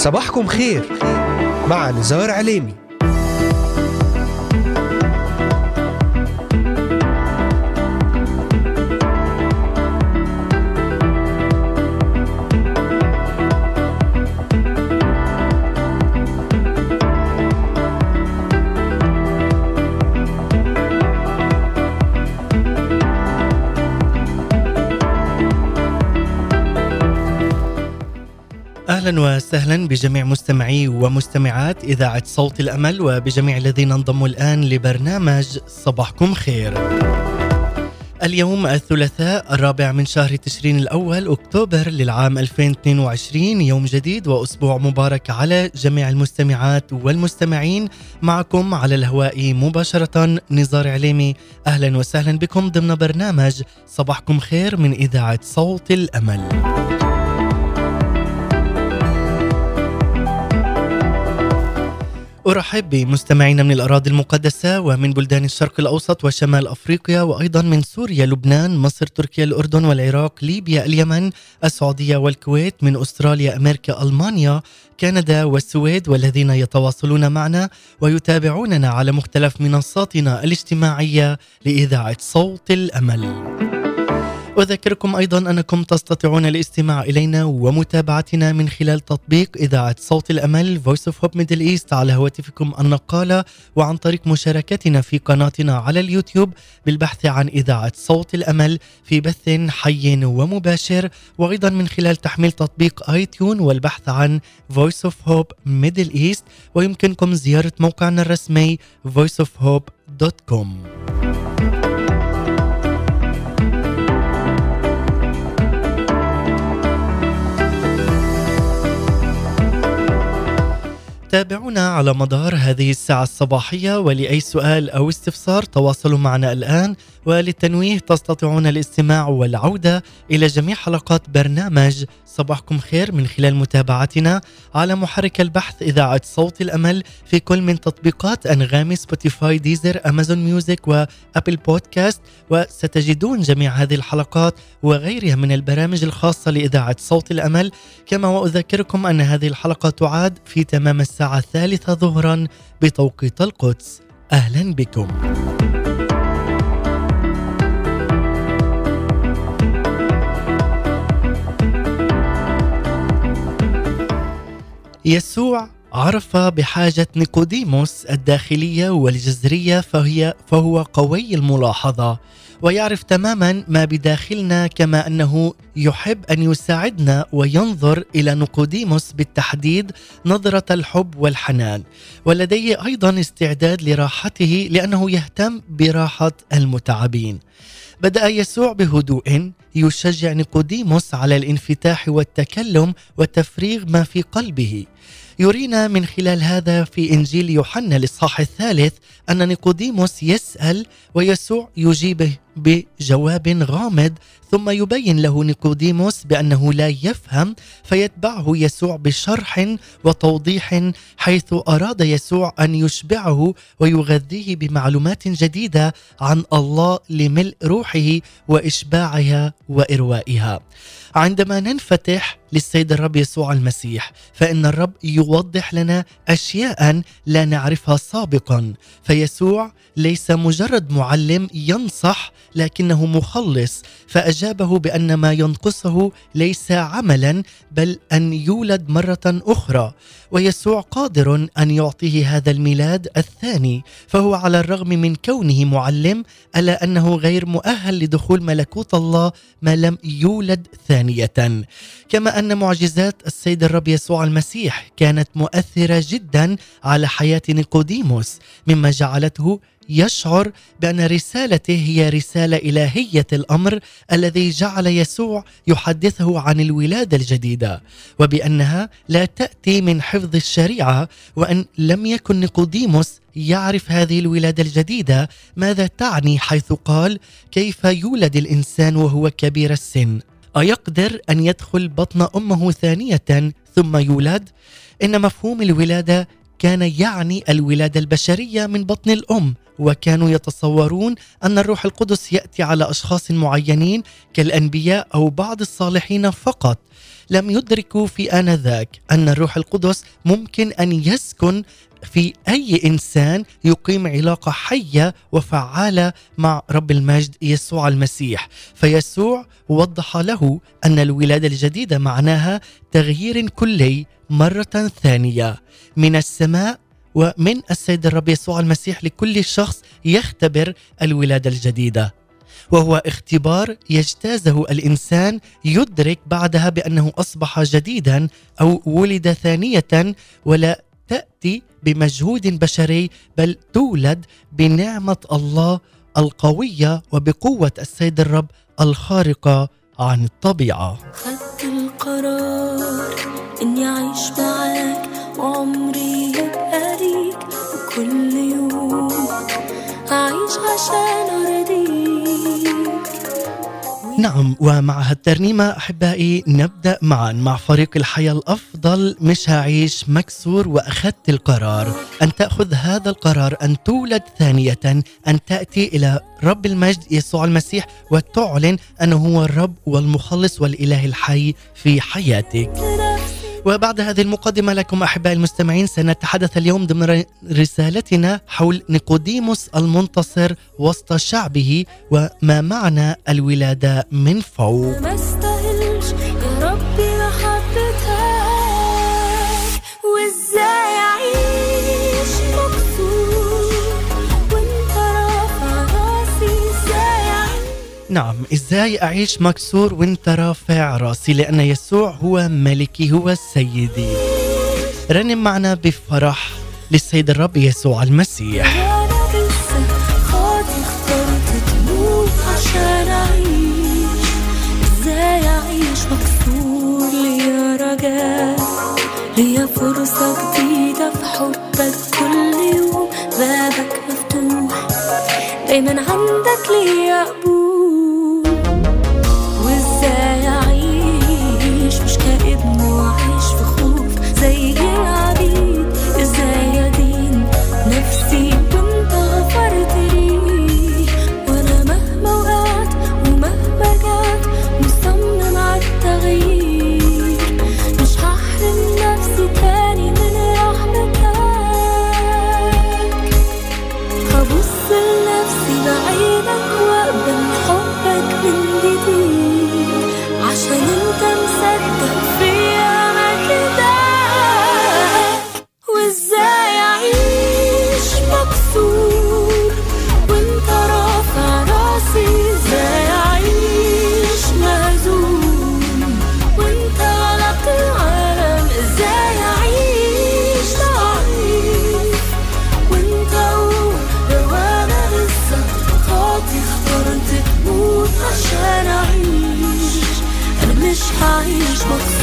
صباحكم خير مع نزار عليمي. أهلا وسهلا بجميع مستمعي ومستمعات إذاعة صوت الأمل وبجميع الذين انضموا الآن لبرنامج صباحكم خير. اليوم الثلاثاء الرابع من شهر تشرين الأول أكتوبر للعام 2022 يوم جديد وأسبوع مبارك على جميع المستمعات والمستمعين معكم على الهواء مباشرة نزار عليمي أهلا وسهلا بكم ضمن برنامج صباحكم خير من إذاعة صوت الأمل. أرحب بمستمعينا من الأراضي المقدسة ومن بلدان الشرق الأوسط وشمال أفريقيا وأيضا من سوريا لبنان مصر تركيا الأردن والعراق ليبيا اليمن السعودية والكويت من أستراليا أمريكا ألمانيا كندا والسويد والذين يتواصلون معنا ويتابعوننا على مختلف منصاتنا الاجتماعية لإذاعة صوت الأمل. أذكركم أيضا أنكم تستطيعون الاستماع إلينا ومتابعتنا من خلال تطبيق إذاعة صوت الأمل Voice of Hope Middle East على هواتفكم النقالة وعن طريق مشاركتنا في قناتنا على اليوتيوب بالبحث عن إذاعة صوت الأمل في بث حي ومباشر وأيضا من خلال تحميل تطبيق آي تيون والبحث عن Voice of Hope Middle East ويمكنكم زيارة موقعنا الرسمي voiceofhope.com تابعونا على مدار هذه الساعة الصباحية ولأي سؤال أو استفسار تواصلوا معنا الآن وللتنويه تستطيعون الاستماع والعودة إلى جميع حلقات برنامج صباحكم خير من خلال متابعتنا على محرك البحث إذاعة صوت الأمل في كل من تطبيقات أنغامي Spotify Deezer Amazon Music و Apple Podcast وستجدون جميع هذه الحلقات وغيرها من البرامج الخاصة لإذاعة صوت الأمل. كما وأذكركم أن هذه الحلقة تعاد في تمام الساعة الثالثة ظهرا بتوقيت القدس. أهلا بكم. يسوع عرف بحاجة نيقوديموس الداخلية والجذرية فهي فهو قوي الملاحظة ويعرف تماما ما بداخلنا كما أنه يحب أن يساعدنا وينظر إلى نيقوديموس بالتحديد نظرة الحب والحنان ولديه أيضا استعداد لراحته لأنه يهتم براحة المتعبين. بدأ يسوع بهدوء يشجع نيقوديموس على الانفتاح والتكلم وتفريغ ما في قلبه. يرينا من خلال هذا في إنجيل يوحنا الإصحاح الثالث أن نيقوديموس يسأل ويسوع يجيبه. بجواب غامض ثم يبين له نيقوديموس بأنه لا يفهم فيتبعه يسوع بشرح وتوضيح حيث أراد يسوع أن يشبعه ويغذيه بمعلومات جديدة عن الله لملء روحه وإشباعها وإروائها. عندما ننفتح للسيد الرب يسوع المسيح فإن الرب يوضح لنا أشياء لا نعرفها سابقا فيسوع ليس مجرد معلم ينصح لكنه مخلص فأجابه بأن ما ينقصه ليس عملا بل أن يولد مرة أخرى. ويسوع قادر أن يعطيه هذا الميلاد الثاني فهو على الرغم من كونه معلم ألا أنه غير مؤهل لدخول ملكوت الله ما لم يولد ثانية. كما أن معجزات السيد الرب يسوع المسيح كانت مؤثرة جدا على حياة نيقوديموس مما جعلته يشعر بأن رسالته هي رسالة إلهية الأمر الذي جعل يسوع يحدثه عن الولادة الجديدة وبأنها لا تأتي من حفظ الشريعة وأن لم يكن نيقوديموس يعرف هذه الولادة الجديدة. ماذا تعني حيث قال كيف يولد الإنسان وهو كبير السن؟ أيقدر أن يدخل بطن أمه ثانية ثم يولد؟ إن مفهوم الولادة كان يعني الولادة البشرية من بطن الأم وكانوا يتصورون أن الروح القدس يأتي على أشخاص معينين كالأنبياء أو بعض الصالحين فقط. لم يدركوا في آنذاك أن الروح القدس ممكن أن يسكن في أي إنسان يقيم علاقة حية وفعالة مع رب المجد يسوع المسيح. فيسوع وضح له أن الولادة الجديدة معناها تغيير كلي مرة ثانية. من السماء ومن السيد الرب يسوع المسيح لكل شخص يختبر الولادة الجديدة. وهو اختبار يجتازه الإنسان يدرك بعدها بأنه أصبح جديدا أو ولد ثانية ولا تأتي بمجهود بشري بل تولد بنعمة الله القوية وبقوة السيد الرب الخارقة عن الطبيعة. خدت القرار. إني اعيش معاك وعمري يبقى ليك وكل يوم اعيش عشان أرضيك. نعم ومع هالترنيمة أحبائي نبدأ معا مع فريق الحياة الأفضل مش هعيش مكسور وأخذت القرار. أن تأخذ هذا القرار أن تولد ثانية أن تأتي إلى رب المجد يسوع المسيح وتعلن أنه هو الرب والمخلص والإله الحي في حياتك. وبعد هذه المقدمة لكم أحبائي المستمعين سنتحدث اليوم ضمن رسالتنا حول نيقوديموس المنتصر وسط شعبه وما معنى الولادة من فوق. نعم إزاي أعيش مكسور وانت رافع راسي؟ لأن يسوع هو ملكي هو سيدي. رنم معنا بفرح للسيد الرب يسوع المسيح. أعيش إزاي اعيش ليا فرصة جديدة في حبك كل يوم بابك مفتوح. دايما عندك ليا قبول هعيش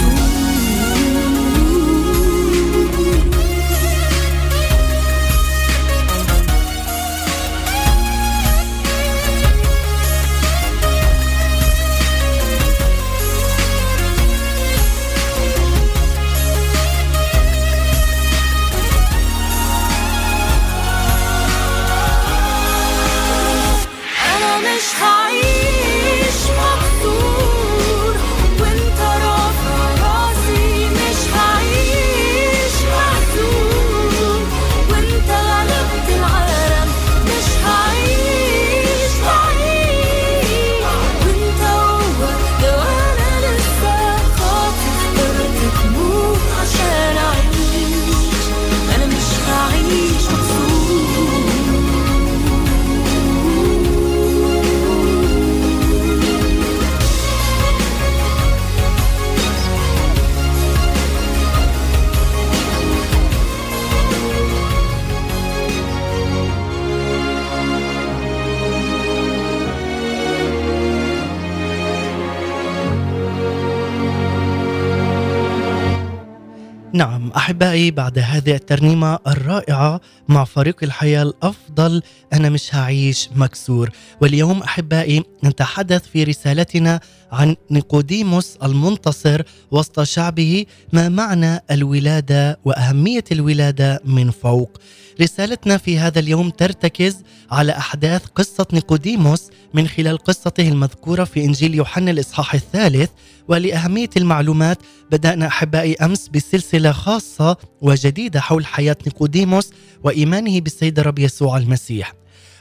أحبائي بعد هذه الترنيمة الرائعة مع فريق الحياة الأفضل أنا مش هعيش مكسور. واليوم أحبائي نتحدث في رسالتنا عن نيقوديموس المنتصر وسط شعبه ما معنى الولادة وأهمية الولادة من فوق. رسالتنا في هذا اليوم ترتكز على أحداث قصة نيقوديموس من خلال قصته المذكورة في إنجيل يوحنا الإصحاح الثالث ولأهمية المعلومات بدأنا أحبائي أمس بسلسلة خاصة وجديدة حول حياة نيقوديموس وإيمانه بالسيد الرب يسوع المسيح.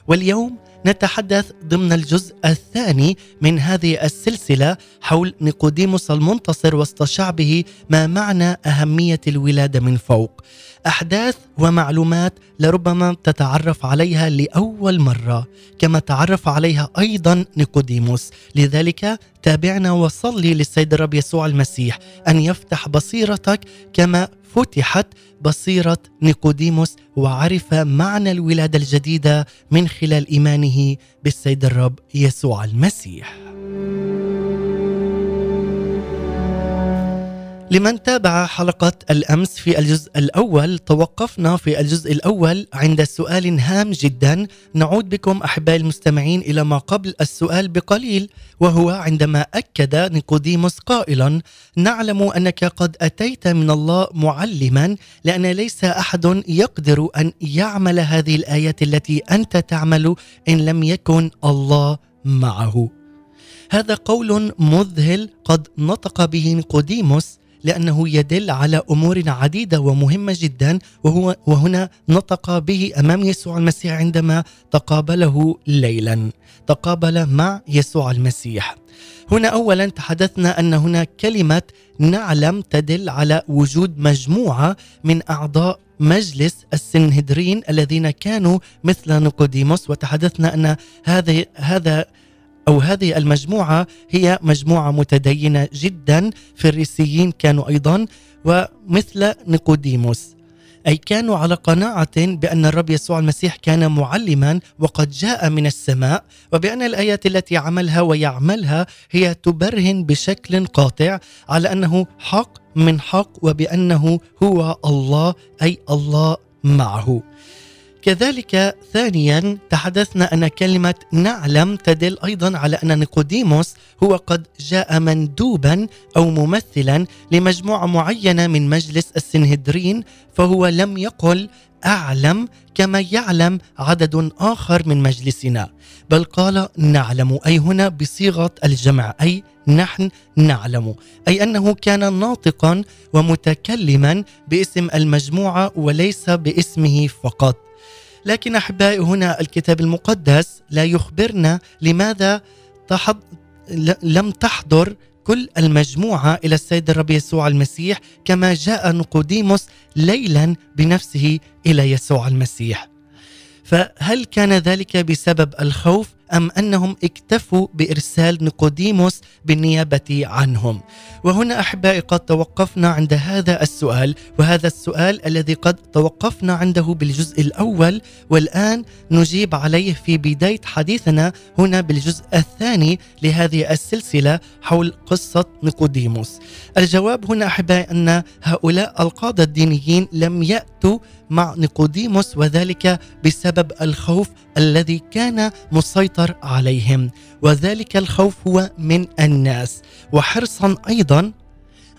واليوم نتحدث ضمن الجزء الثاني من هذه السلسلة حول نيقوديموس المنتصر وسط شعبه ما معنى أهمية الولادة من فوق. أحداث ومعلومات لربما تتعرف عليها لأول مرة كما تعرف عليها أيضا نيقوديموس، لذلك تابعنا وصلي للسيد الرب يسوع المسيح أن يفتح بصيرتك كما فتحت بصيرة نيقوديموس وعرف معنى الولادة الجديدة من خلال إيمانه بالسيد الرب يسوع المسيح. لمن تابع حلقة الأمس في الجزء الأول. توقفنا في الجزء الأول عند سؤال هام جدا. نعود بكم أحبائي المستمعين إلى ما قبل السؤال بقليل وهو عندما أكد نيقوديموس قائلا نعلم أنك قد أتيت من الله معلما لأن ليس أحد يقدر أن يعمل هذه الآيات التي أنت تعمل إن لم يكن الله معه. هذا قول مذهل قد نطق به نيقوديموس لأنه يدل على امور عديدة ومهمة جدا وهو وهنا نطق به أمام يسوع المسيح عندما تقابله ليلا. تقابل مع يسوع المسيح. هنا اولا تحدثنا أن هنا كلمة نعلم تدل على وجود مجموعة من أعضاء مجلس السنهدرين الذين كانوا مثل نيقوديموس وتحدثنا أن هذا هذا أو هذه المجموعة هي مجموعة متدينة جدا فريسيين كانوا أيضا ومثل نيقوديموس. أي كانوا على قناعة بأن الرب يسوع المسيح كان معلما وقد جاء من السماء وبأن الآيات التي عملها ويعملها هي تبرهن بشكل قاطع على أنه حق من حق وبأنه هو الله أي الله معه. كذلك ثانيا تحدثنا أن كلمة نعلم تدل أيضا على أن نيقوديموس هو قد جاء مندوبا أو ممثلا لمجموعة معينة من مجلس السنهدرين فهو لم يقل أعلم كما يعلم عدد آخر من مجلسنا بل قال نعلم. أي هنا بصيغة الجمع أي نحن نعلم أي أنه كان ناطقا ومتكلما باسم المجموعة وليس باسمه فقط. لكن أحبائي هنا الكتاب المقدس لا يخبرنا لماذا تحض لم تحضر كل المجموعة إلى السيد الرب يسوع المسيح كما جاء نقوديموس ليلا بنفسه إلى يسوع المسيح. فهل كان ذلك بسبب الخوف أم أنهم اكتفوا بإرسال نيقوديموس بالنيابة عنهم. وهنا أحبائي قد توقفنا عند هذا السؤال وهذا السؤال الذي قد توقفنا عنده بالجزء الأول والآن نجيب عليه في بداية حديثنا هنا بالجزء الثاني لهذه السلسلة حول قصة نيقوديموس الجواب هنا أحبائي أن هؤلاء القادة الدينيين لم يأتوا مع نيقوديموس وذلك بسبب الخوف الذي كان مسيطر عليهم وذلك الخوف هو من الناس. وحرصا أيضا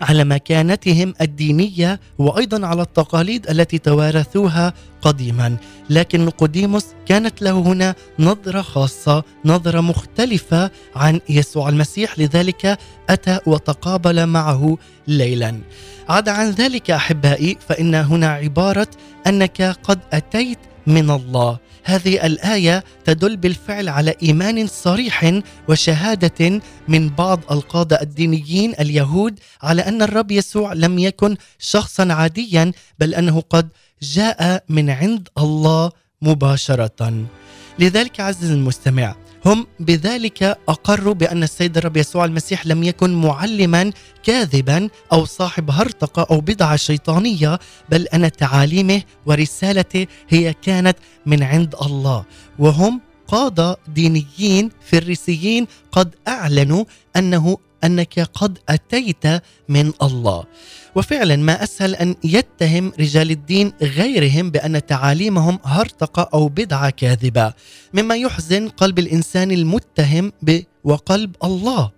على مكانتهم الدينية وأيضا على التقاليد التي توارثوها قديما. لكن نقوديموس كانت له هنا نظرة خاصة نظرة مختلفة عن يسوع المسيح. لذلك أتى وتقابل معه ليلا. عدا عن ذلك أحبائي فإن هنا عبارة أنك قد أتيت من الله. هذه الآية تدل بالفعل على إيمان صريح وشهادة من بعض القاده الدينيين اليهود على أن الرب يسوع لم يكن شخصا عاديا بل أنه قد جاء من عند الله مباشرة. لذلك عزيزي المستمع هم بذلك أقروا بأن السيد الرب يسوع المسيح لم يكن معلما كاذبا أو صاحب هرطقه أو بدعة شيطانية بل أن تعاليمه ورسالته هي كانت من عند الله. وهم قاده دينيين فريسيين قد أعلنوا أنه أنك قد أتيت من الله. وفعلا ما أسهل أن يتهم رجال الدين غيرهم بأن تعاليمهم هرطقة أو بدعة كاذبة مما يحزن قلب الإنسان المتهم وقلب الله.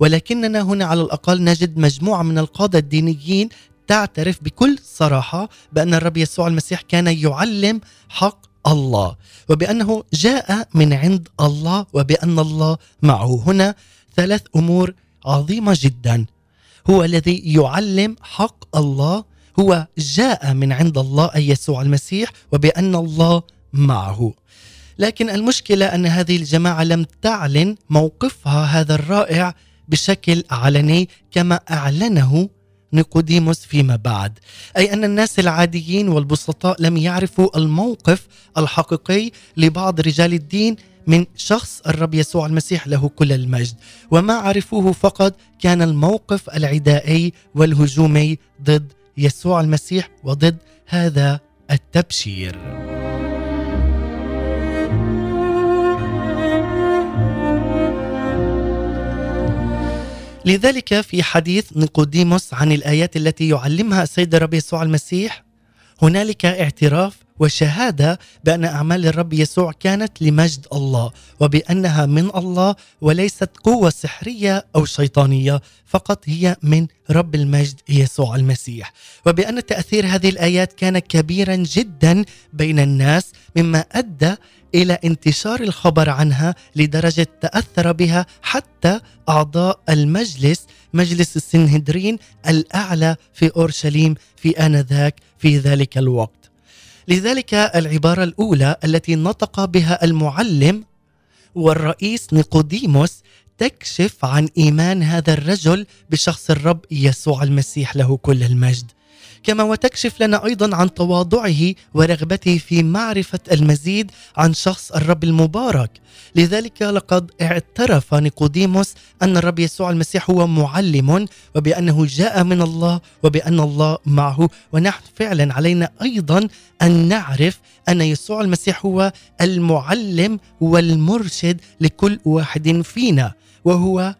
ولكننا هنا على الأقل نجد مجموعة من القادة الدينيين تعترف بكل صراحة بأن الرب يسوع المسيح كان يعلم حق الله وبأنه جاء من عند الله وبأن الله معه. هنا ثلاث أمور عظيمة جدا. هو الذي يعلم حق الله. هو جاء من عند الله أي يسوع المسيح وبأن الله معه. لكن المشكلة أن هذه الجماعة لم تعلن موقفها هذا الرائع بشكل علني كما أعلنه نيقوديموس فيما بعد. أي أن الناس العاديين والبسطاء لم يعرفوا الموقف الحقيقي لبعض رجال الدين من شخص الرب يسوع المسيح له كل المجد. وما عرفوه فقط كان الموقف العدائي والهجومي ضد يسوع المسيح وضد هذا التبشير. لذلك في حديث نيقوديموس عن الآيات التي يعلمها السيد الرب يسوع المسيح هنالك اعتراف وشهادة بأن أعمال الرب يسوع كانت لمجد الله وبأنها من الله وليست قوة سحرية أو شيطانية فقط هي من رب المجد يسوع المسيح. وبأن تأثير هذه الآيات كان كبيرا جدا بين الناس مما أدى إلى انتشار الخبر عنها لدرجة تأثر بها حتى أعضاء المجلس مجلس السنهدرين الأعلى في أورشليم في آنذاك في ذلك الوقت. لذلك العبارة الأولى التي نطق بها المعلم والرئيس نيقوديموس تكشف عن إيمان هذا الرجل بشخص الرب يسوع المسيح له كل المجد. كما وتكشف لنا أيضا عن تواضعه ورغبته في معرفة المزيد عن شخص الرب المبارك. لذلك لقد اعترف نيقوديموس أن الرب يسوع المسيح هو معلم وبأنه جاء من الله وبأن الله معه. ونحن فعلا علينا أيضا أن نعرف أن يسوع المسيح هو المعلم والمرشد لكل واحد فينا. وهو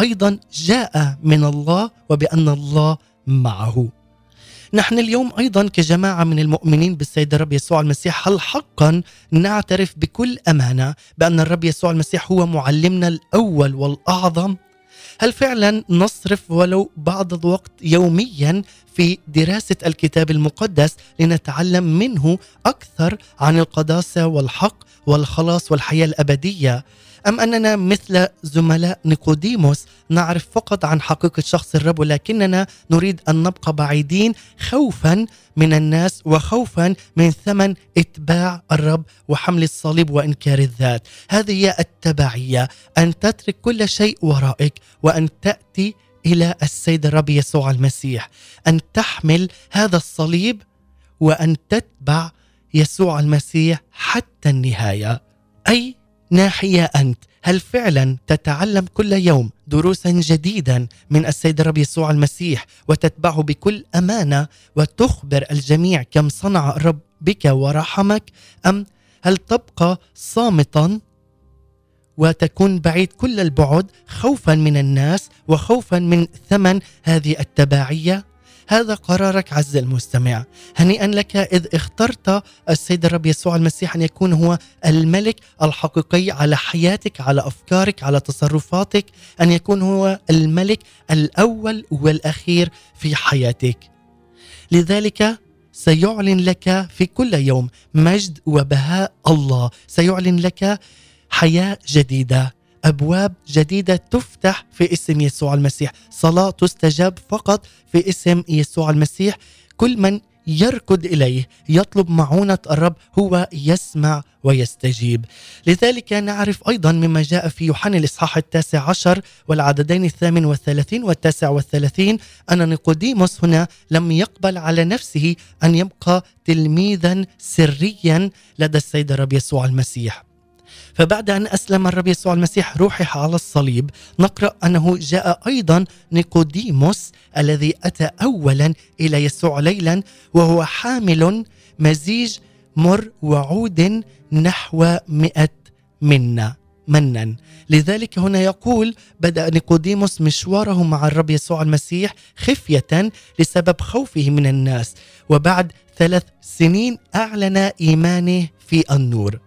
أيضا جاء من الله وبأن الله معه. نحن اليوم أيضا كجماعة من المؤمنين بالسيد الرب يسوع المسيح هل حقا نعترف بكل أمانة بأن الرب يسوع المسيح هو معلمنا الأول والأعظم؟ هل فعلا نصرف ولو بعض الوقت يوميا في دراسة الكتاب المقدس لنتعلم منه أكثر عن القداسة والحق والخلاص والحياة الأبدية؟ أم أننا مثل زملاء نيقوديموس نعرف فقط عن حقيقة شخص الرب ولكننا نريد أن نبقى بعيدين خوفا من الناس وخوفا من ثمن إتباع الرب وحمل الصليب وإنكار الذات. هذه هي التبعية أن تترك كل شيء ورائك وأن تأتي إلى السيد الرب يسوع المسيح أن تحمل هذا الصليب وأن تتبع يسوع المسيح حتى النهاية. أي ناحية أنت. هل فعلا تتعلم كل يوم دروسا جديدا من السيد الرب يسوع المسيح وتتبعه بكل أمانة وتخبر الجميع كم صنع الرب بك ورحمك؟ أم هل تبقى صامتا وتكون بعيد كل البعد خوفا من الناس وخوفا من ثمن هذه التبعية؟ هذا قرارك عز المستمع. هنيئا لك إذ اخترت السيد الرب يسوع المسيح أن يكون هو الملك الحقيقي على حياتك على أفكارك على تصرفاتك أن يكون هو الملك الأول والأخير في حياتك. لذلك سيعلن لك في كل يوم مجد وبهاء الله. سيعلن لك حياة جديدة. أبواب جديدة تفتح في اسم يسوع المسيح. صلاة تستجاب فقط في اسم يسوع المسيح. كل من يركض إليه يطلب معونة الرب هو يسمع ويستجيب. لذلك نعرف أيضا مما جاء في يوحنا الإصحاح التاسع عشر والعددين الثامن والثلاثين والتاسع والثلاثين. أن نيقوديموس هنا لم يقبل على نفسه أن يبقى تلميذا سريا لدى السيد الرب يسوع المسيح. فبعد أن أسلم الرب يسوع المسيح روحه على الصليب نقرأ أنه جاء أيضا نيقوديموس الذي أتى أولا إلى يسوع ليلا وهو حامل مزيج مر وعود نحو مئة منا منا. لذلك هنا يقول بدأ نيقوديموس مشواره مع الرب يسوع المسيح خفية لسبب خوفه من الناس وبعد ثلاث سنين أعلن إيمانه في النور.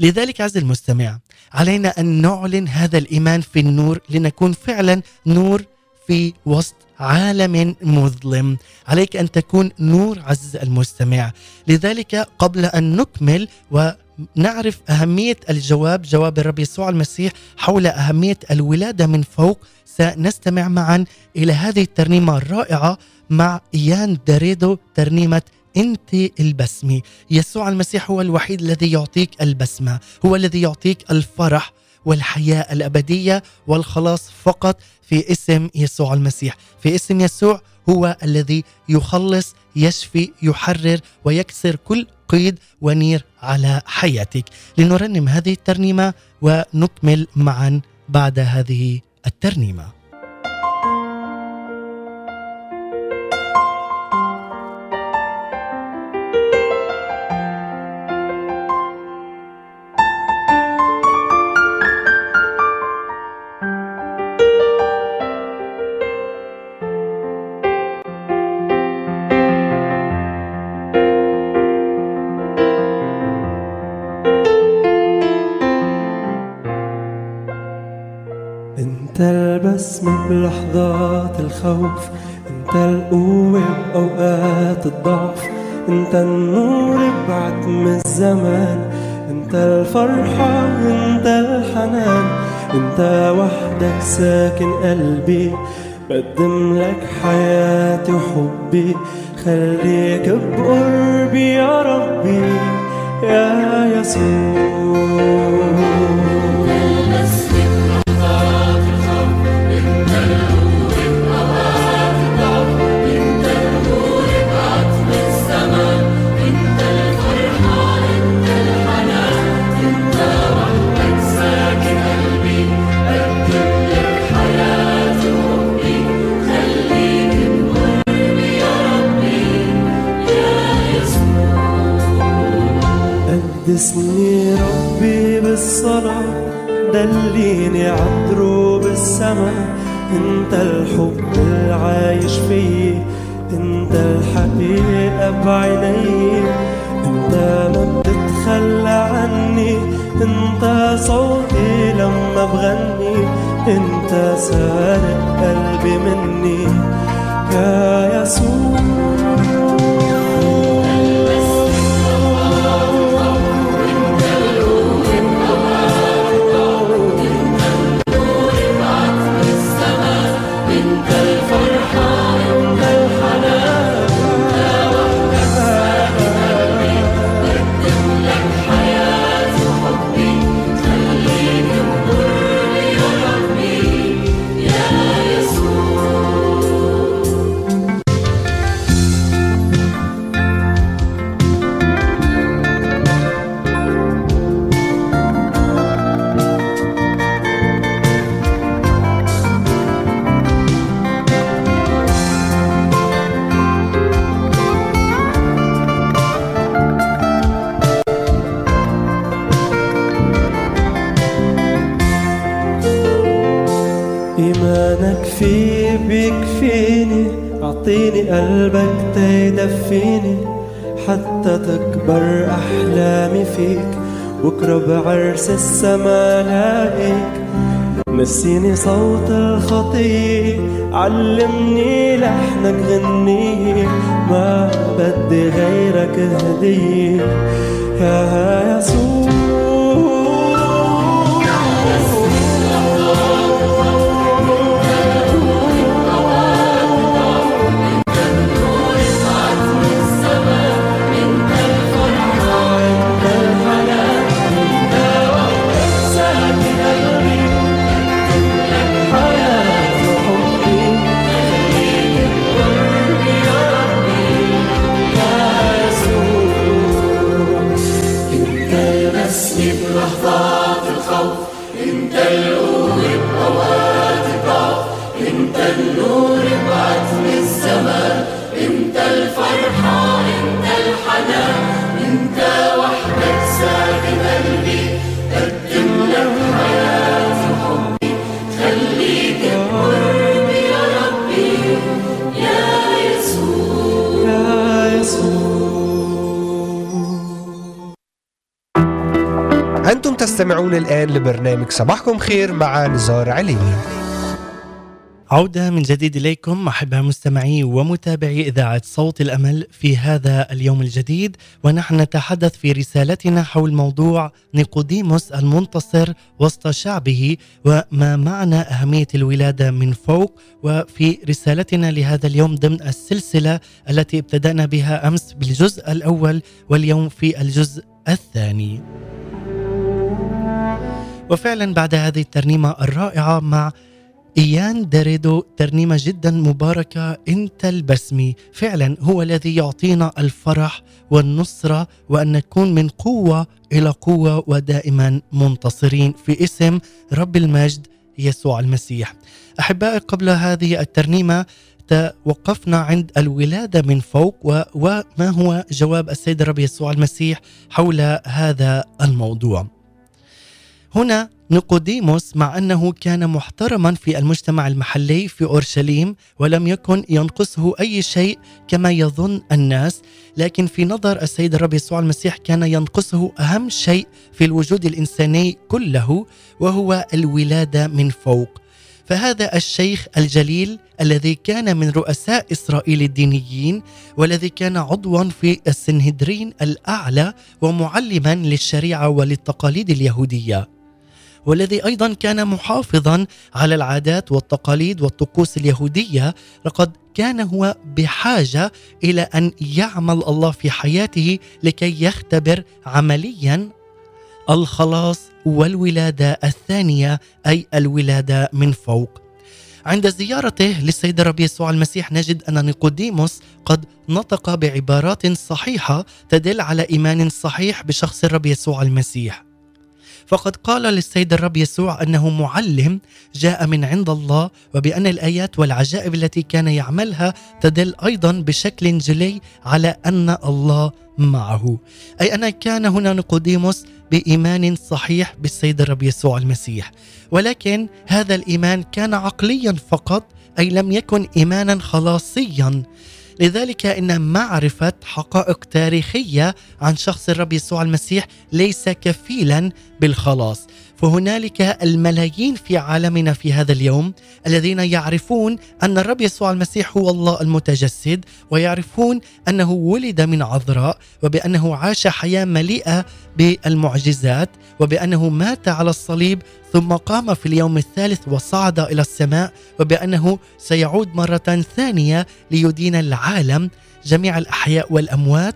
لذلك عز المستمع علينا أن نعلن هذا الإيمان في النور لنكون فعلا نور في وسط عالم مظلم. عليك أن تكون نور عز المستمع. لذلك قبل أن نكمل ونعرف أهمية الجواب جواب الرب يسوع المسيح حول أهمية الولادة من فوق سنستمع معا إلى هذه الترنيمة الرائعة مع إيان داريدو ترنيمة أنت البسمة. يسوع المسيح هو الوحيد الذي يعطيك البسمة هو الذي يعطيك الفرح والحياة الأبدية والخلاص فقط في اسم يسوع المسيح. في اسم يسوع هو الذي يخلص يشفي يحرر ويكسر كل قيد ونير على حياتك. لنرنم هذه الترنيمة ونكمل معا بعد هذه الترنيمة. البسمة بلحظات الخوف. انت القوة بأوقات الضعف. انت النور بعتم الزمان. انت الفرحة انت الحنان. انت وحدك ساكن قلبي. بقدم لك حياتي وحبي. خليك بقربي يا ربي. يا يسوع. إيمانك فيه بيكفيني أعطيني قلبك تيدفيني حتى تكبر أحلامي فيك بكرة بعرس السما لاقيك نسيني صوت الخطية علمني لحنك غني ما بدي غيرك هدية يا يسوع أنتم تستمعون الآن لبرنامج صباحكم خير مع نزار عليني عودة من جديد إليكم أحباء مستمعي ومتابعي إذاعة صوت الأمل في هذا اليوم الجديد ونحن نتحدث في رسالتنا حول موضوع نيقوديموس المنتصر وسط شعبه وما معنى أهمية الولادة من فوق وفي رسالتنا لهذا اليوم ضمن السلسلة التي ابتدأنا بها أمس بالجزء الأول واليوم في الجزء الثاني. وفعلا بعد هذه الترنيمة الرائعة مع إيان داريدو ترنيمة جدا مباركة أنت البسمي. فعلا هو الذي يعطينا الفرح والنصرة وأن نكون من قوة إلى قوة ودائما منتصرين في اسم رب المجد يسوع المسيح. أحبائي قبل هذه الترنيمة توقفنا عند الولادة من فوق وما هو جواب السيد الرب يسوع المسيح حول هذا الموضوع؟ هنا نيقوديموس مع أنه كان محترما في المجتمع المحلي في أورشليم ولم يكن ينقصه أي شيء كما يظن الناس لكن في نظر السيد الرب يسوع المسيح كان ينقصه أهم شيء في الوجود الإنساني كله وهو الولادة من فوق. فهذا الشيخ الجليل الذي كان من رؤساء إسرائيل الدينيين والذي كان عضوا في السنهدرين الأعلى ومعلما للشريعة وللتقاليد اليهودية. والذي أيضا كان محافظا على العادات والتقاليد والطقوس اليهودية لقد كان هو بحاجة إلى أن يعمل الله في حياته لكي يختبر عمليا الخلاص والولادة الثانية أي الولادة من فوق. عند زيارته للسيد الرب يسوع المسيح نجد أن نيقوديموس قد نطق بعبارات صحيحة تدل على إيمان صحيح بشخص الرب يسوع المسيح. فقد قال للسيد الرب يسوع أنه معلم جاء من عند الله وبأن الآيات والعجائب التي كان يعملها تدل أيضا بشكل جلي على أن الله معه. أي أن كان هنا نيقوديموس بإيمان صحيح بالسيد الرب يسوع المسيح. ولكن هذا الإيمان كان عقليا فقط أي لم يكن ايمانا خلاصيا. لذلك إن معرفة حقائق تاريخية عن شخص الرب يسوع المسيح ليس كفيلا بالخلاص. فهنالك الملايين في عالمنا في هذا اليوم الذين يعرفون أن الرب يسوع المسيح هو الله المتجسد ويعرفون أنه ولد من عذراء وبأنه عاش حياة مليئة بالمعجزات وبأنه مات على الصليب ثم قام في اليوم الثالث وصعد إلى السماء وبأنه سيعود مرة ثانية ليدين العالم. جميع الأحياء والأموات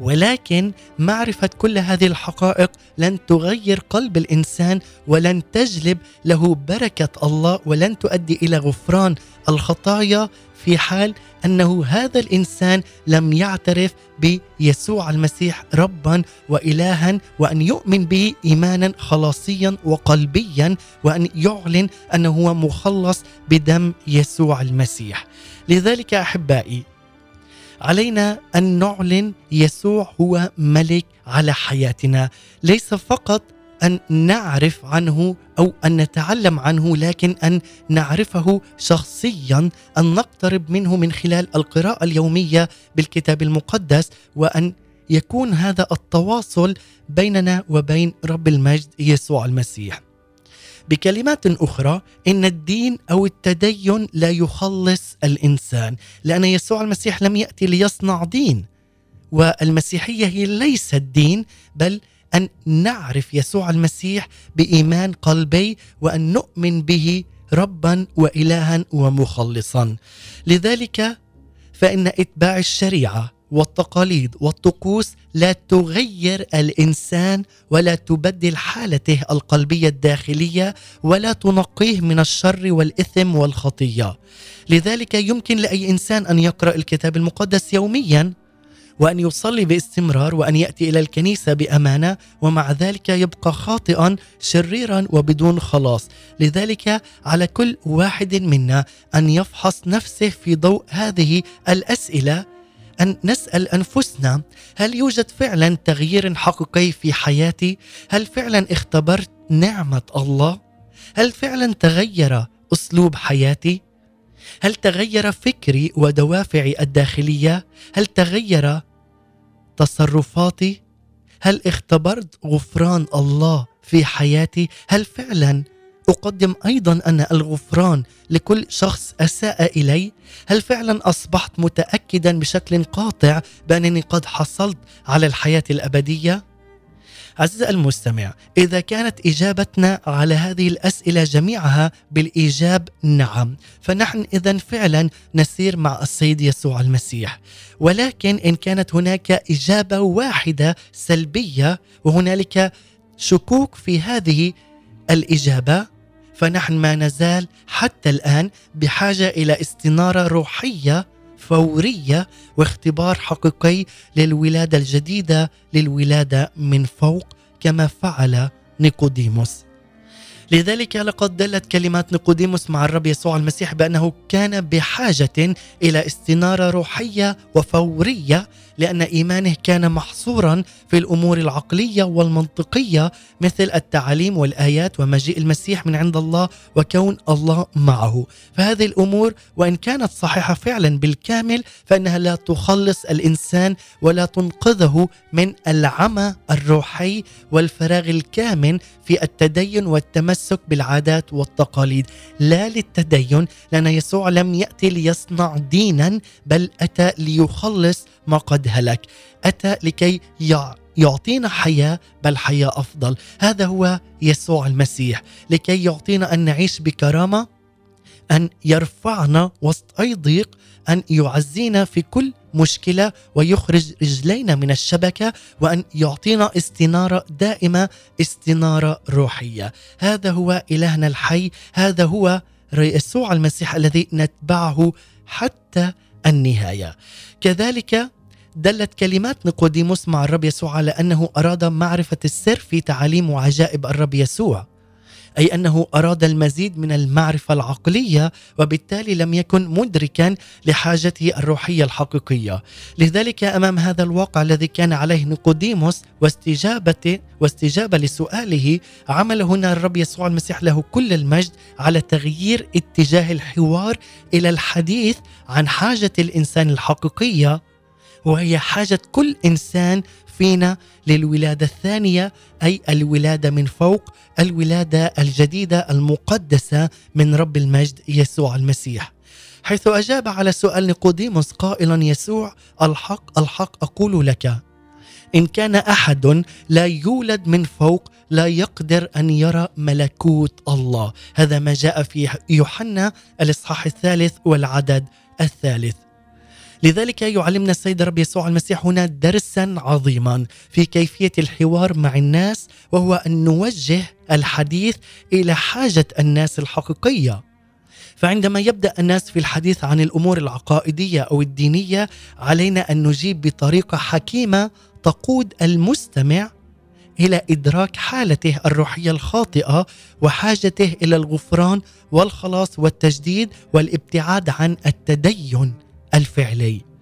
ولكن معرفة كل هذه الحقائق لن تغير قلب الإنسان ولن تجلب له بركة الله ولن تؤدي إلى غفران الخطايا في حال أنه هذا الإنسان لم يعترف بيسوع المسيح ربا والها وأن يؤمن به ايمانا خلاصيا وقلبيا وأن يعلن أنه هو مخلص بدم يسوع المسيح. لذلك أحبائي علينا أن نعلن يسوع هو ملك على حياتنا. ليس فقط أن نعرف عنه أو أن نتعلم عنه لكن أن نعرفه شخصيا أن نقترب منه من خلال القراءة اليومية بالكتاب المقدس وأن يكون هذا التواصل بيننا وبين رب المجد يسوع المسيح. بكلمات أخرى إن الدين أو التدين لا يخلص الإنسان لأن يسوع المسيح لم يأتي ليصنع دين. والمسيحية هي ليست دين بل أن نعرف يسوع المسيح بإيمان قلبي وأن نؤمن به ربا والها ومخلصا. لذلك فإن إتباع الشريعة والتقاليد والطقوس لا تغير الإنسان ولا تبدل حالته القلبية الداخلية ولا تنقيه من الشر والإثم والخطية. لذلك يمكن لأي إنسان أن يقرأ الكتاب المقدس يوميا وأن يصلي باستمرار وأن يأتي إلى الكنيسة بأمانة ومع ذلك يبقى خاطئا شريرا وبدون خلاص. لذلك على كل واحد منا أن يفحص نفسه في ضوء هذه الأسئلة أن نسأل أنفسنا هل يوجد فعلا تغيير حقيقي في حياتي؟ هل فعلا اختبرت نعمة الله؟ هل فعلا تغير أسلوب حياتي؟ هل تغير فكري ودوافعي الداخلية؟ هل تغير تصرفاتي؟ هل اختبرت غفران الله في حياتي؟ هل فعلا أقدم أيضا أنا الغفران لكل شخص أساء إلي. هل فعلا أصبحت متاكدا بشكل قاطع بأنني قد حصلت على الحياة الأبدية؟ عزيزي المستمع إذا كانت إجابتنا على هذه الأسئلة جميعها بالإيجاب نعم. فنحن اذا فعلا نسير مع السيد يسوع المسيح. ولكن إن كانت هناك إجابة واحدة سلبية وهنالك شكوك في هذه الإجابة فنحن ما نزال حتى الآن بحاجة إلى استنارة روحية فورية واختبار حقيقي للولادة الجديدة للولادة من فوق كما فعل نيقوديموس. لذلك لقد دلت كلمات نيقوديموس مع الرب يسوع المسيح بأنه كان بحاجة إلى استنارة روحية وفورية لأن إيمانه كان محصورا في الأمور العقلية والمنطقية مثل التعاليم والآيات ومجيء المسيح من عند الله وكون الله معه. فهذه الأمور وإن كانت صحيحة فعلا بالكامل فإنها لا تخلص الإنسان ولا تنقذه من العمى الروحي والفراغ الكامن في التدين والتمسك بالعادات والتقاليد. لا للتدين لأن يسوع لم يأتي ليصنع دينا بل أتى ليخلص ما قد هلك. أتى لكي يع يعطينا حياة بل حياة أفضل. هذا هو يسوع المسيح. لكي يعطينا أن نعيش بكرامة أن يرفعنا وسط أي ضيق أن يعزينا في كل مشكلة ويخرج رجلينا من الشبكة وأن يعطينا استنارة دائمة استنارة روحية. هذا هو إلهنا الحي. هذا هو يسوع المسيح الذي نتبعه حتى النهاية. كذلك دلت كلمات نيقوديموس مع الرب يسوع على أنه أراد معرفة السر في تعاليم وعجائب الرب يسوع. أي أنه أراد المزيد من المعرفة العقلية وبالتالي لم يكن مدركا لحاجته الروحية الحقيقية. لذلك أمام هذا الواقع الذي كان عليه نيقوديموس واستجابته واستجابة لسؤاله عمل هنا الرب يسوع المسيح له كل المجد على تغيير اتجاه الحوار إلى الحديث عن حاجة الإنسان الحقيقية وهي حاجة كل إنسان فينا للولادة الثانية أي الولادة من فوق الولادة الجديدة المقدسة من رب المجد يسوع المسيح. حيث أجاب على سؤال نيقوديموس قائلا يسوع الحق الحق أقول لك إن كان أحد لا يولد من فوق لا يقدر أن يرى ملكوت الله. هذا ما جاء في يوحنا الإصحاح الثالث والعدد الثالث. لذلك يعلمنا السيد الرب يسوع المسيح هنا درسا عظيما في كيفية الحوار مع الناس وهو أن نوجه الحديث إلى حاجة الناس الحقيقية. فعندما يبدأ الناس في الحديث عن الأمور العقائدية أو الدينية علينا أن نجيب بطريقة حكيمة تقود المستمع إلى إدراك حالته الروحية الخاطئة وحاجته إلى الغفران والخلاص والتجديد والابتعاد عن التدين. الفعلي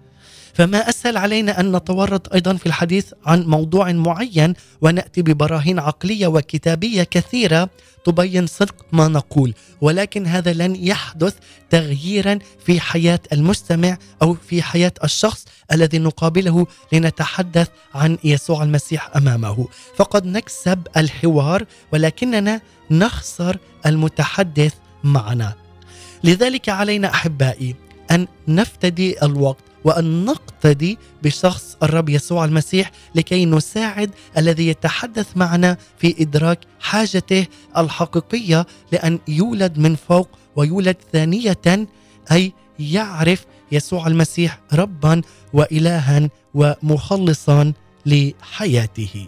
فما أسهل علينا أن نتورط أيضا في الحديث عن موضوع معين ونأتي ببراهين عقلية وكتابية كثيرة تبين صدق ما نقول ولكن هذا لن يحدث تغييرا في حياة المستمع أو في حياة الشخص الذي نقابله لنتحدث عن يسوع المسيح أمامه. فقد نكسب الحوار ولكننا نخسر المتحدث معنا. لذلك علينا أحبائي أن نفتدي الوقت وأن نقتدي بشخص الرب يسوع المسيح لكي نساعد الذي يتحدث معنا في إدراك حاجته الحقيقية لأن يولد من فوق ويولد ثانية أي يعرف يسوع المسيح ربا والها ومخلصا لحياته.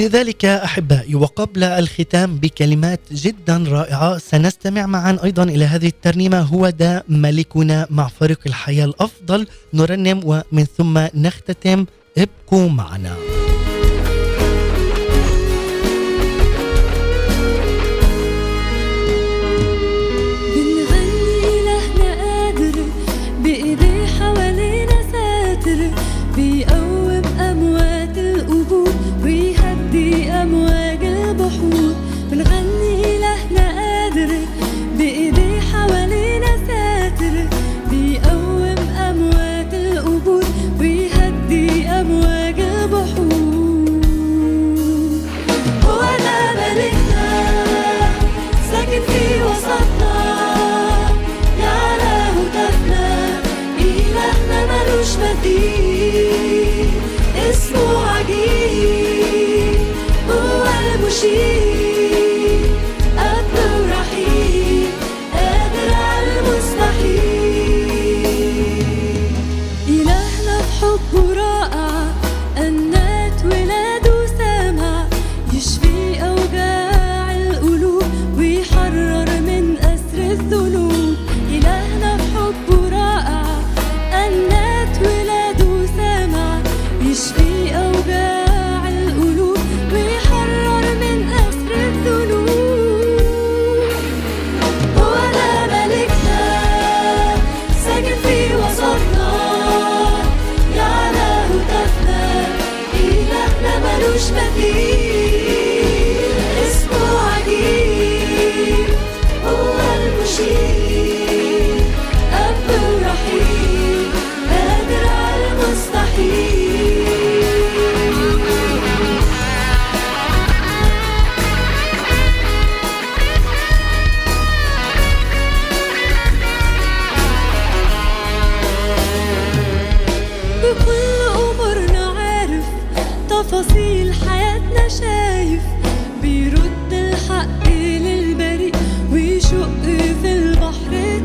لذلك أحبائي وقبل الختام بكلمات جدا رائعة سنستمع معا أيضا إلى هذه الترنيمة. هو ده ملكنا مع فريق الحياة الأفضل. نرنم ومن ثم نختتم. ابقوا معنا. حياتنا شايف بيرد الحق للبريء ويشق في البحر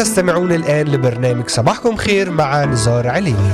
تستمعون الآن لبرنامج صباحكم خير مع نزار عليمي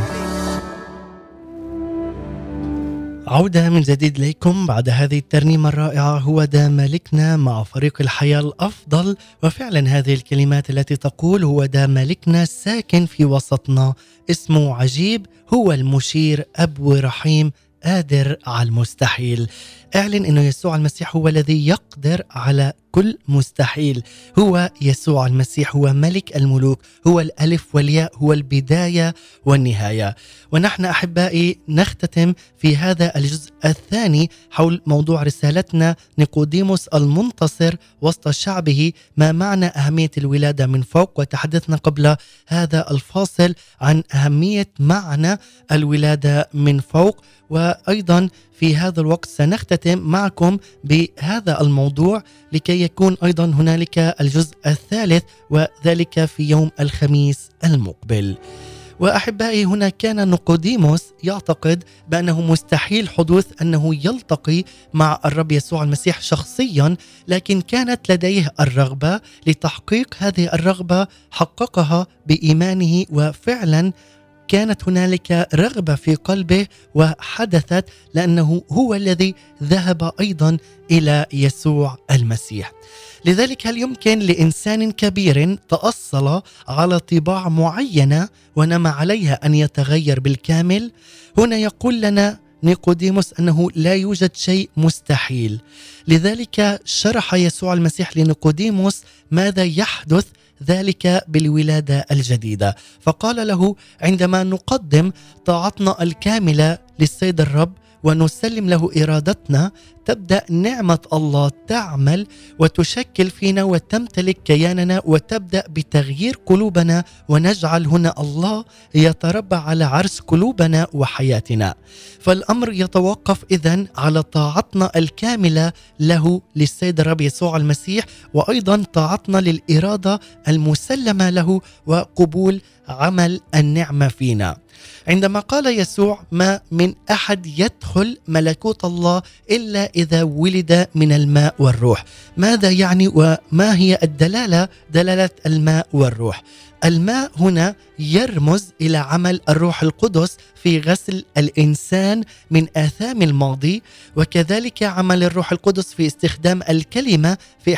عودة من جديد إليكم بعد هذه الترنيمة الرائعة. هو دا ملكنا مع فريق الحياة الأفضل. وفعلا هذه الكلمات التي تقول هو دا ملكنا ساكن في وسطنا. اسمه عجيب هو المشير أب ورحيم قادر على المستحيل. اعلن إنه يسوع المسيح هو الذي يقدر على كل مستحيل. هو يسوع المسيح هو ملك الملوك هو الألف والياء هو البداية والنهاية. ونحن أحبائي نختتم في هذا الجزء الثاني حول موضوع رسالتنا نيقوديموس المنتصر وسط شعبه ما معنى أهمية الولادة من فوق. وتحدثنا قبل هذا الفاصل عن أهمية معنى الولادة من فوق. وأيضا في هذا الوقت سنختتم معكم بهذا الموضوع لكي يكون أيضا هنالك الجزء الثالث وذلك في يوم الخميس المقبل. وأحبائي هنا كان نقوديموس يعتقد بأنه مستحيل حدوث أنه يلتقي مع الرب يسوع المسيح شخصيا لكن كانت لديه الرغبة لتحقيق هذه الرغبة حققها بإيمانه وفعلا كانت هنالك رغبة في قلبه وحدثت لأنه هو الذي ذهب أيضا إلى يسوع المسيح. لذلك هل يمكن لإنسان كبير تأصل على طباع معينة ونما عليها أن يتغير بالكامل؟ هنا يقول لنا نيقوديموس أنه لا يوجد شيء مستحيل. لذلك شرح يسوع المسيح لنيقوديموس ماذا يحدث ذلك بالولادة الجديدة. فقال له عندما نقدم طاعتنا الكامله للسيد الرب ونسلم له إرادتنا. تبدأ نعمة الله تعمل وتشكل فينا وتمتلك كياننا وتبدأ بتغيير قلوبنا ونجعل هنا الله يتربع على عرش قلوبنا وحياتنا. فالأمر يتوقف اذا على طاعتنا الكاملة له للسيد الرب يسوع المسيح وأيضا طاعتنا للإرادة المسلمة له وقبول عمل النعمة فينا. عندما قال يسوع ما من أحد يدخل ملكوت الله إلا إذا ولد من الماء والروح. ماذا يعني وما هي الدلالة؟ دلالة الماء والروح. الماء هنا يرمز إلى عمل الروح القدس في غسل الإنسان من آثام الماضي وكذلك عمل الروح القدس في استخدام الكلمة في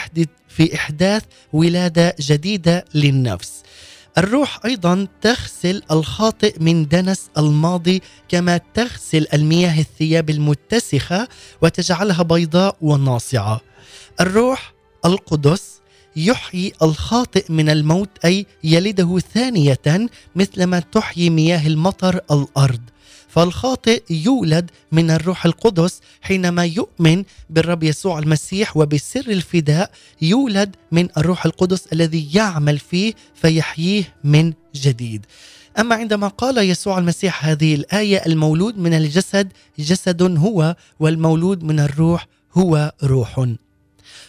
في إحداث ولادة جديدة للنفس. الروح أيضا تغسل الخاطئ من دنس الماضي كما تغسل المياه الثياب المتسخة وتجعلها بيضاء وناصعة. الروح القدس يحيي الخاطئ من الموت أي يلده ثانية مثلما تحيي مياه المطر الأرض. فالخاطئ يولد من الروح القدس حينما يؤمن بالرب يسوع المسيح وبسر الفداء يولد من الروح القدس الذي يعمل فيه فيحييه من جديد. أما عندما قال يسوع المسيح هذه الآية المولود من الجسد جسد هو والمولود من الروح هو روح.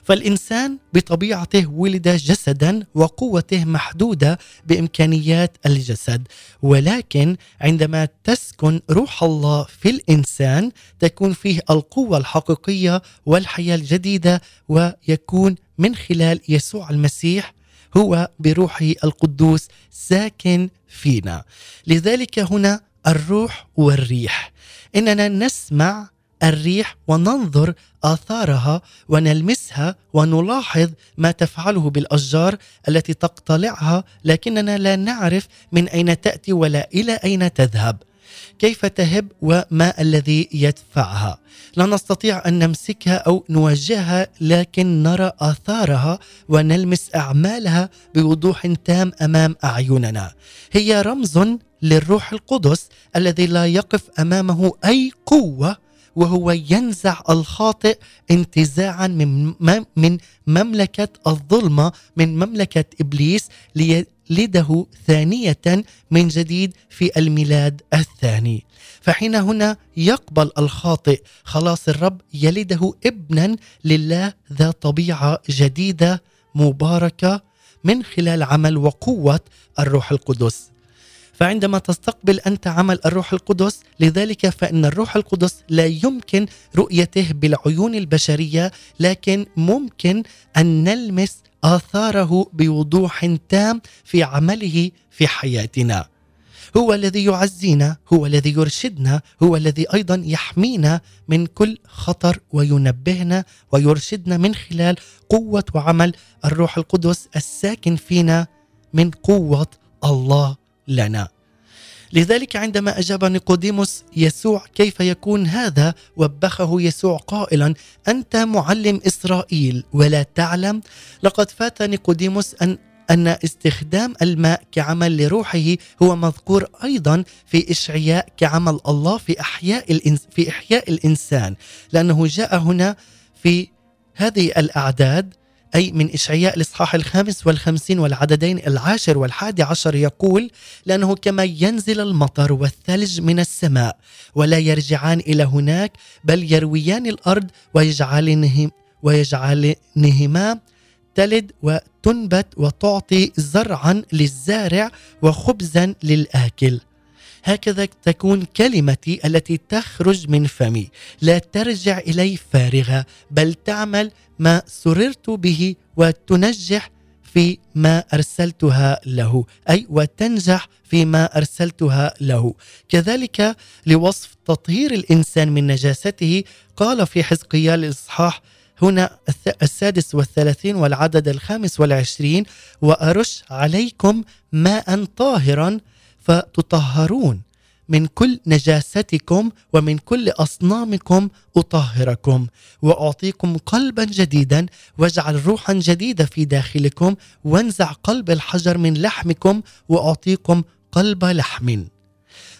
فالإنسان بطبيعته ولد جسدا وقوته محدودة بإمكانيات الجسد. ولكن عندما تسكن روح الله في الإنسان تكون فيه القوة الحقيقية والحياة الجديدة ويكون من خلال يسوع المسيح هو بروحه القدوس ساكن فينا. لذلك هنا الروح والريح. إننا نسمع الريح وننظر آثارها ونلمسها ونلاحظ ما تفعله بالأشجار التي تقتلعها لكننا لا نعرف من أين تأتي ولا إلى أين تذهب. كيف تهب وما الذي يدفعها؟ لا نستطيع أن نمسكها أو نواجهها لكن نرى آثارها ونلمس أعمالها بوضوح تام أمام أعيننا. هي رمز للروح القدس الذي لا يقف أمامه أي قوة وهو ينزع الخاطئ انتزاعا من من مملكة الظلمة من مملكة إبليس ليلده ثانية من جديد في الميلاد الثاني. فحين هنا يقبل الخاطئ خلاص الرب يلده ابنا لله ذا طبيعة جديدة مباركة من خلال عمل وقوة الروح القدس. فعندما تستقبل أنت عمل الروح القدس لذلك فإن الروح القدس لا يمكن رؤيته بالعيون البشرية لكن ممكن أن نلمس آثاره بوضوح تام في عمله في حياتنا. هو الذي يعزينا هو الذي يرشدنا هو الذي أيضا يحمينا من كل خطر وينبهنا ويرشدنا من خلال قوة وعمل الروح القدس الساكن فينا من قوة الله لنا. لذلك عندما أجاب نيقوديموس يسوع كيف يكون هذا وبخه يسوع قائلا أنت معلم إسرائيل ولا تعلم؟ لقد فات نيقوديموس ان أن استخدام الماء كعمل لروحه هو مذكور أيضا في إشعياء كعمل الله في أحياء الإنس في إحياء الإنسان لأنه جاء هنا في هذه الأعداد أي من إشعياء الإصحاح الخامس والخمسين والعددين العاشر والحادي عشر يقول لأنه كما ينزل المطر والثلج من السماء ولا يرجعان إلى هناك بل يرويان الأرض ويجعلنهم ويجعلنهما تلد وتنبت وتعطي زرعا للزارع وخبزا للآكل. هكذا تكون كلمتي التي تخرج من فمي. لا ترجع إلي فارغة بل تعمل ما سررت به وتنجح في ما أرسلتها له. أي وتنجح فيما أرسلتها له. كذلك لوصف تطهير الإنسان من نجاسته قال في حزقيال الإصحاح هنا السادس والثلاثين والعدد الخامس والعشرين وأرش عليكم ماء طاهرا فتطهرون. من كل نجاستكم ومن كل أصنامكم أطهركم. وأعطيكم قلبا جديدا واجعل روحا جديدة في داخلكم وانزع قلب الحجر من لحمكم وأعطيكم قلب لحم.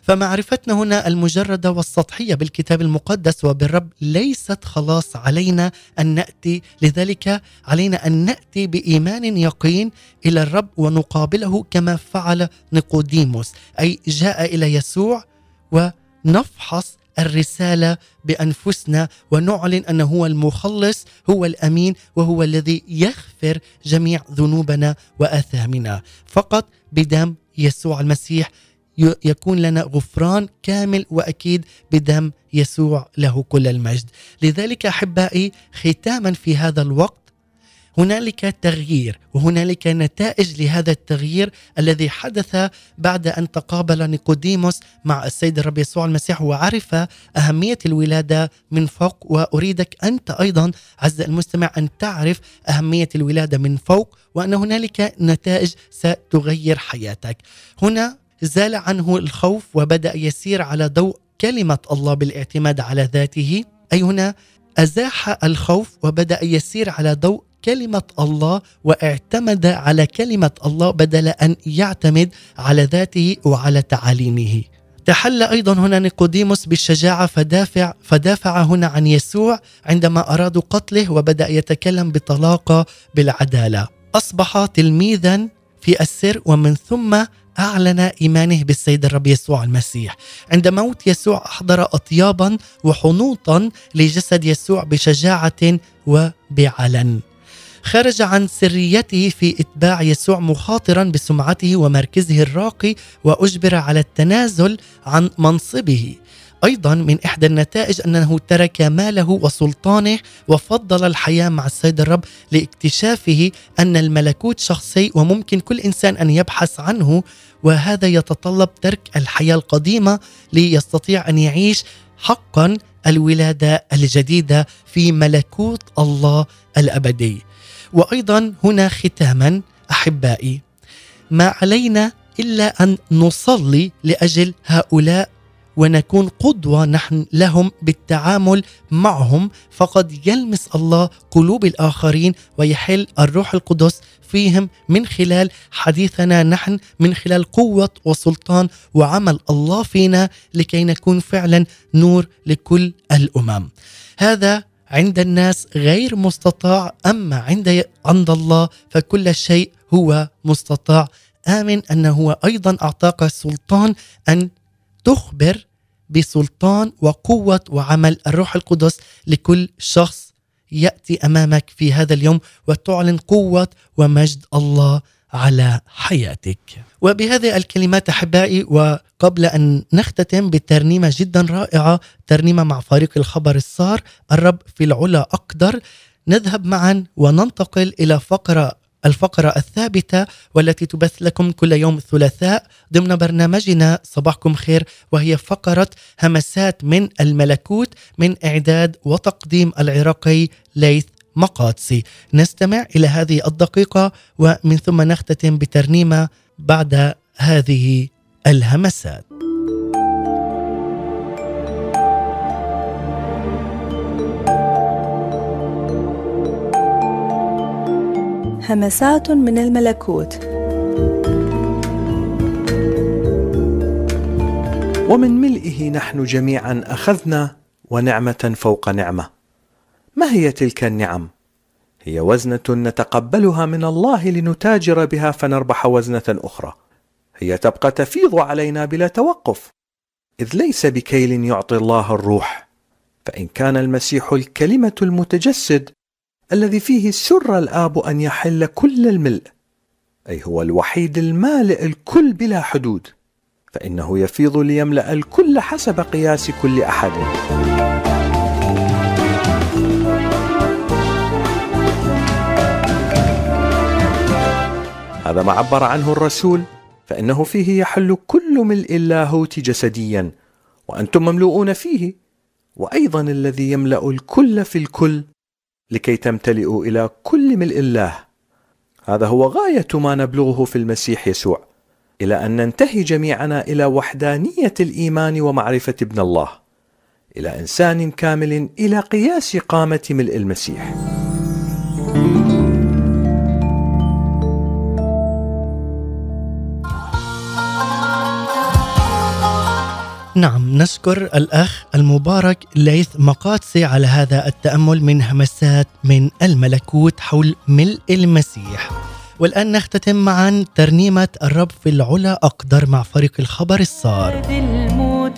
فمعرفتنا هنا المجردة والسطحية بالكتاب المقدس وبالرب ليست خلاص علينا أن نأتي لذلك علينا أن نأتي بإيمان يقين إلى الرب ونقابله كما فعل نيقوديموس. أي جاء إلى يسوع ونفحص الرسالة بأنفسنا ونعلن أنه هو المخلص هو الأمين وهو الذي يغفر جميع ذنوبنا وآثامنا. فقط بدم يسوع المسيح يكون لنا غفران كامل وأكيد بدم يسوع له كل المجد لذلك أحبائي ختاما في هذا الوقت هنالك تغيير وهنالك نتائج لهذا التغيير الذي حدث بعد أن تقابل نيقوديموس مع السيد الرب يسوع المسيح وعرف أهمية الولادة من فوق وأريدك أنت أيضا عز المستمع أن تعرف أهمية الولادة من فوق وأن هنالك نتائج ستغير حياتك. هنا زال عنه الخوف وبدأ يسير على ضوء كلمة الله بالاعتماد على ذاته. أي هنا؟ أزاح الخوف وبدأ يسير على ضوء كلمة الله واعتمد على كلمة الله بدل أن يعتمد على ذاته وعلى تعاليمه. تحلى أيضا هنا نيقوديموس بالشجاعة فدافع فدافع هنا عن يسوع عندما ارادوا قتله وبدأ يتكلم بطلاقة بالعدالة. أصبح تلميذا في السر ومن ثم أعلن إيمانه بالسيد الرب يسوع المسيح. عند موت يسوع أحضر اطيابا وحنوطا لجسد يسوع بشجاعة وبعلن. خرج عن سريته في إتباع يسوع مخاطرا بسمعته ومركزه الراقي وأجبر على التنازل عن منصبه. أيضا من إحدى النتائج أنه ترك ماله وسلطانه وفضل الحياة مع السيد الرب لاكتشافه أن الملكوت شخصي وممكن كل إنسان أن يبحث عنه وهذا يتطلب ترك الحياة القديمة ليستطيع أن يعيش حقا الولادة الجديدة في ملكوت الله الأبدي. وأيضا هنا ختاما أحبائي ما علينا إلا أن نصلي لأجل هؤلاء ونكون قدوة نحن لهم بالتعامل معهم فقد يلمس الله قلوب الآخرين ويحل الروح القدس فيهم من خلال حديثنا نحن من خلال قوة وسلطان وعمل الله فينا لكي نكون فعلا نور لكل الأمم. هذا عند الناس غير مستطاع أما عند عند الله فكل شيء هو مستطاع آمن أنه هو أيضا أعطاك السلطان أن تخبر بسلطان وقوة وعمل الروح القدس لكل شخص يأتي أمامك في هذا اليوم وتعلن قوة ومجد الله على حياتك. وبهذه الكلمات أحبائي وقبل أن نختتم بترنيمة جدا رائعة ترنيمة مع فريق الخبر الصار الرب في العلا أقدر نذهب معا وننتقل إلى فقرة الفقرة الثابتة والتي تبث لكم كل يوم الثلاثاء ضمن برنامجنا صباحكم خير وهي فقرة همسات من الملكوت من إعداد وتقديم العراقي ليث مقادسي. نستمع إلى هذه الدقيقة ومن ثم نختتم بترنيمة بعد هذه الهمسات. همسات من الملكوت. ومن ملئه نحن جميعا أخذنا ونعمة فوق نعمة. ما هي تلك النعم؟ هي وزنة نتقبلها من الله لنتاجر بها فنربح وزنة أخرى. هي تبقى تفيض علينا بلا توقف. إذ ليس بكيل يعطي الله الروح. فإن كان المسيح الكلمة المتجسد الذي فيه سر الآب أن يحل كل الملء أي هو الوحيد المالئ الكل بلا حدود فإنه يفيض ليملأ الكل حسب قياس كل أحد. هذا ما عبر عنه الرسول فإنه فيه يحل كل ملء اللاهوت جسديا وأنتم مملوءون فيه وأيضا الذي يملأ الكل في الكل. لكي تمتلئوا إلى كل ملء الله. هذا هو غاية ما نبلغه في المسيح يسوع إلى أن ننتهي جميعنا إلى وحدانية الإيمان ومعرفة ابن الله إلى إنسان كامل إلى قياس قامة ملء المسيح. نعم نشكر الأخ المبارك ليث مقاتسي على هذا التأمل من همسات من الملكوت حول ملء المسيح. والآن نختتم معا ترنيمة الرب في العلا أقدر مع فريق الخبر الصار. الموت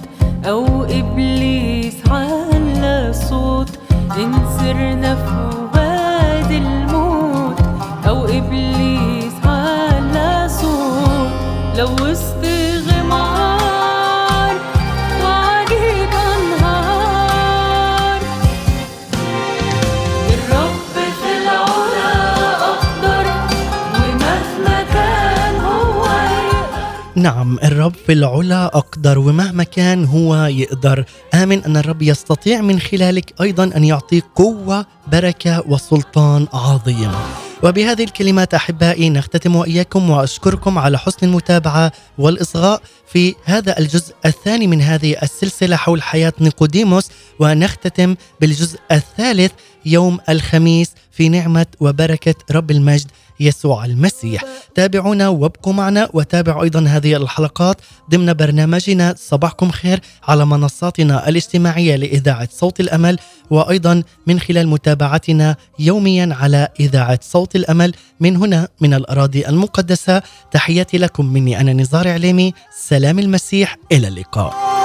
أو إبليس على صوت إن سرنا نعم الرب في العلا أقدر ومهما كان هو يقدر. آمن أن الرب يستطيع من خلالك أيضا أن يعطيك قوة بركة وسلطان عظيم. وبهذه الكلمات أحبائي نختتم وإياكم وأشكركم على حسن المتابعة والإصغاء في هذا الجزء الثاني من هذه السلسلة حول حياة نيقوديموس. ونختتم بالجزء الثالث يوم الخميس في نعمة وبركة رب المجد. يسوع المسيح. تابعونا وابقوا معنا وتابعوا أيضا هذه الحلقات. ضمن برنامجنا صباحكم خير على منصاتنا الاجتماعية لإذاعة صوت الأمل وأيضا من خلال متابعتنا يوميا على إذاعة صوت الأمل. من هنا من الأراضي المقدسة تحياتي لكم مني أنا نزار عليمي. سلام المسيح إلى اللقاء.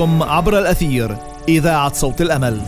معكم عبر الأثير إذاعة صوت الأمل.